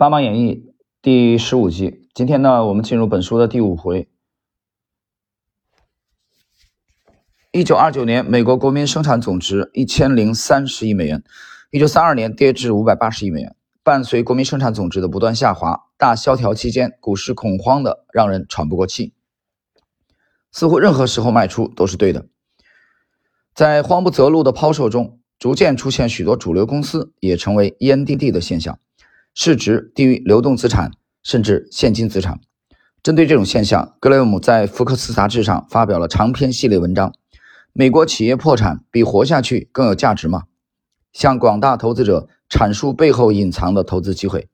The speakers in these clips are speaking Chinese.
八马演义第十五集，今天呢，我们进入本书的第五回。一九二九年，美国国民生产总值一千零三十亿美元，一九三二年跌至五百八十亿美元。伴随国民生产总值的不断下滑，大萧条期间，股市恐慌的让人喘不过气，似乎任何时候卖出都是对的。在慌不择路的抛售中，逐渐出现许多主流公司也成为烟蒂地的现象。市值低于流动资产，甚至现金资产。针对这种现象，格雷厄姆在福克斯杂志上发表了长篇系列文章。美国企业破产比活下去更有价值吗？向广大投资者阐述背后隐藏的投资机会。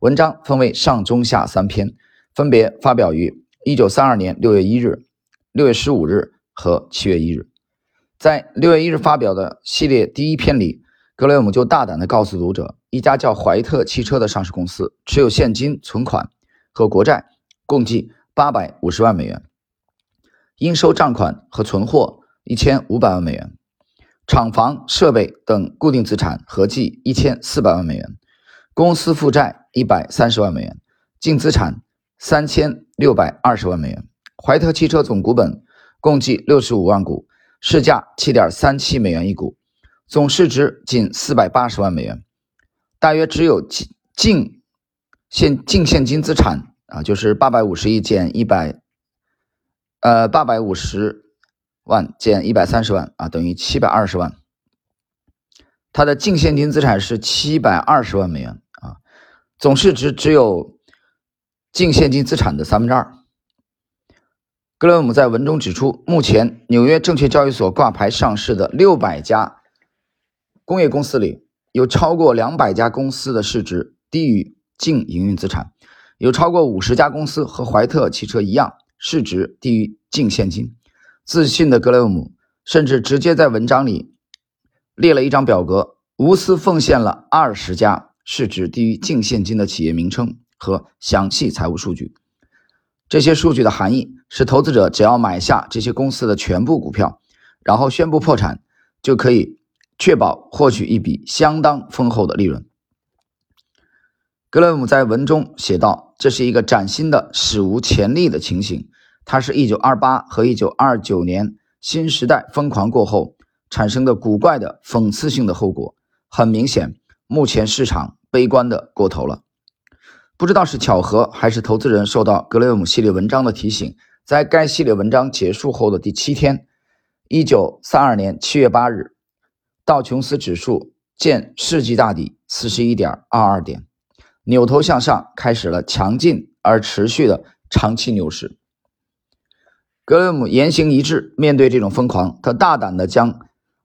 文章分为上、中、下三篇，分别发表于一九三二年六月一日、六月十五日和七月一日。在六月一日发表的系列第一篇里，格雷厄姆就大胆地告诉读者。一家叫怀特汽车的上市公司持有现金存款和国债共计八百五十万美元，应收账款和存货一千五百万美元，厂房设备等固定资产合计一千四百万美元，公司负债一百三十万美元，净资产三千六百二十万美元。怀特汽车总股本共计六十五万股，市价七点三七美元一股，总市值仅四百八十万美元。大约只有净净现净现金资产啊，就是八百五十亿减一百，呃，八百五十万减一百三十万啊，等于七百二十万。它的净现金资产是七百二十万美元啊，总市值只有净现金资产的三分之二。格雷厄姆在文中指出，目前纽约证券交易所挂牌上市的六百家工业公司里。有超过两百家公司的市值低于净营运资产，有超过五十家公司和怀特汽车一样，市值低于净现金。自信的格雷厄姆甚至直接在文章里列了一张表格，无私奉献了二十家市值低于净现金的企业名称和详细财务数据。这些数据的含义是，投资者只要买下这些公司的全部股票，然后宣布破产，就可以。确保获取一笔相当丰厚的利润。格雷姆在文中写道：“这是一个崭新的、史无前例的情形。它是一九二八和一九二九年新时代疯狂过后产生的古怪的讽刺性的后果。很明显，目前市场悲观的过头了。不知道是巧合还是投资人受到格雷厄姆系列文章的提醒，在该系列文章结束后的第七天，一九三二年七月八日。”道琼斯指数见世纪大底四十一点二二点，扭头向上，开始了强劲而持续的长期牛市。格雷姆言行一致，面对这种疯狂，他大胆地将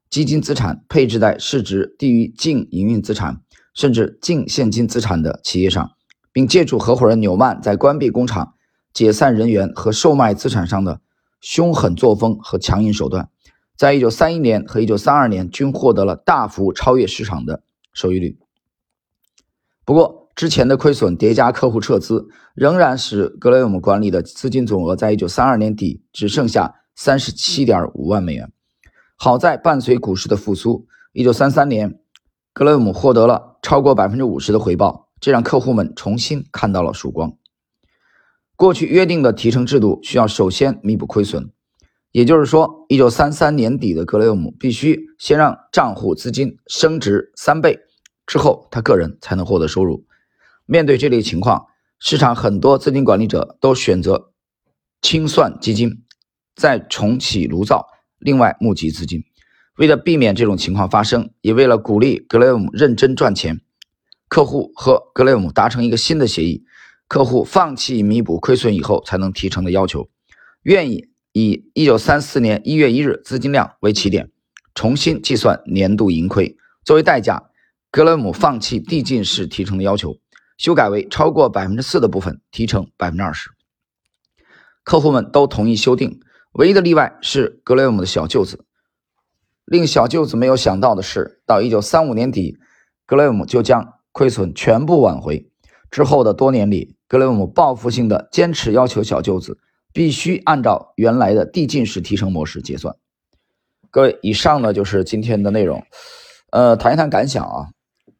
基金资产配置在市值低于净营运资产甚至净现金资产的企业上，并借助合伙人纽曼在关闭工厂、解散人员和售卖资产上的凶狠作风和强硬手段。在一九三一年和一九三二年均获得了大幅超越市场的收益率。不过，之前的亏损叠加客户撤资，仍然使格雷厄姆管理的资金总额在一九三二年底只剩下三十七点五万美元。好在伴随股市的复苏，一九三三年，格雷厄姆获得了超过百分之五十的回报，这让客户们重新看到了曙光。过去约定的提成制度需要首先弥补亏损。也就是说，一九三三年底的格雷厄姆必须先让账户资金升值三倍，之后他个人才能获得收入。面对这类情况，市场很多资金管理者都选择清算基金，再重启炉灶，另外募集资金。为了避免这种情况发生，也为了鼓励格雷厄姆认真赚钱，客户和格雷厄姆达成一个新的协议：客户放弃弥补亏损以后才能提成的要求，愿意。以一九三四年一月一日资金量为起点，重新计算年度盈亏。作为代价，格雷姆放弃递进式提成的要求，修改为超过百分之四的部分提成百分之二十。客户们都同意修订，唯一的例外是格雷厄姆的小舅子。令小舅子没有想到的是，到一九三五年底，格雷厄姆就将亏损全部挽回。之后的多年里，格雷厄姆报复性的坚持要求小舅子。必须按照原来的递进式提成模式结算。各位，以上呢就是今天的内容。呃，谈一谈感想啊。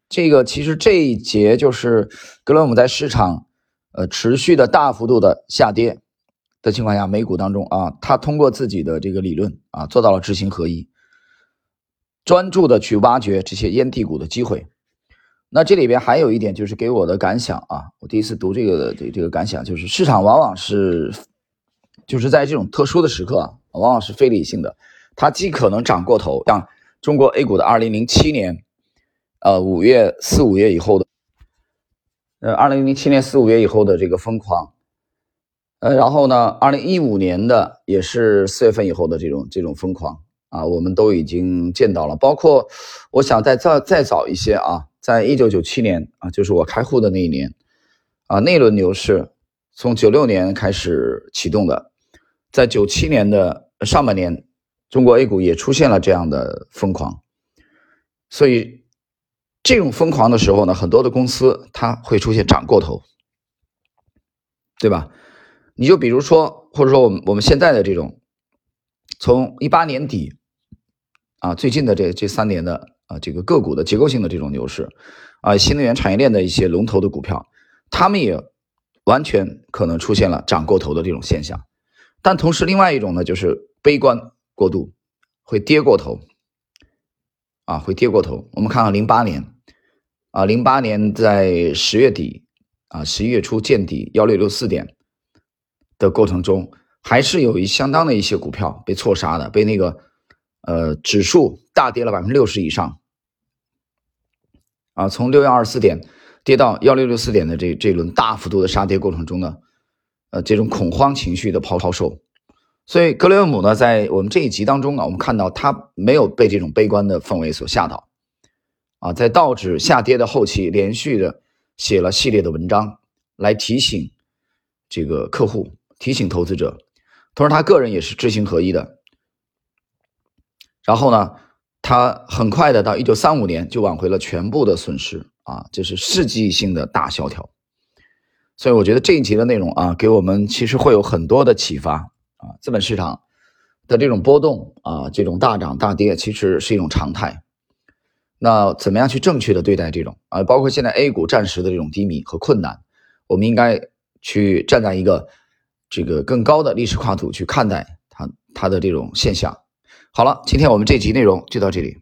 这个其实这一节就是格伦姆在市场呃持续的大幅度的下跌的情况下，美股当中啊，他通过自己的这个理论啊，做到了知行合一，专注的去挖掘这些烟蒂股的机会。那这里边还有一点就是给我的感想啊，我第一次读这个这这个感想就是市场往往是就是在这种特殊的时刻，往往是非理性的，它既可能涨过头，像中国 A 股的二零零七年。呃，五月四五月以后的，呃，二零零七年四五月以后的这个疯狂，呃，然后呢，二零一五年的也是四月份以后的这种这种疯狂啊，我们都已经见到了。包括我想再再再早一些啊，在一九九七年啊，就是我开户的那一年啊，那轮牛市从九六年开始启动的，在九七年的上半年，中国 A 股也出现了这样的疯狂，所以。这种疯狂的时候呢，很多的公司它会出现涨过头，对吧？你就比如说，或者说我们我们现在的这种，从一八年底啊，最近的这这三年的啊，这个个股的结构性的这种牛市啊，新能源产业链的一些龙头的股票，他们也完全可能出现了涨过头的这种现象。但同时，另外一种呢，就是悲观过度，会跌过头。啊，会跌过头。我们看看零八年，啊，零八年在十月底，啊，十一月初见底幺六六四点的过程中，还是有一相当的一些股票被错杀的，被那个呃指数大跌了百分之六十以上。啊，从六幺二四点跌到幺六六四点的这这轮大幅度的杀跌过程中呢，呃，这种恐慌情绪的抛抛售。所以格雷厄姆呢，在我们这一集当中啊，我们看到他没有被这种悲观的氛围所吓倒，啊，在道指下跌的后期，连续的写了系列的文章来提醒这个客户、提醒投资者，同时他个人也是知行合一的。然后呢，他很快的到一九三五年就挽回了全部的损失啊，这是世纪性的大萧条。所以我觉得这一集的内容啊，给我们其实会有很多的启发。啊，资本市场的这种波动啊，这种大涨大跌，其实是一种常态。那怎么样去正确的对待这种啊？包括现在 A 股暂时的这种低迷和困难，我们应该去站在一个这个更高的历史跨度去看待它它的这种现象。好了，今天我们这集内容就到这里。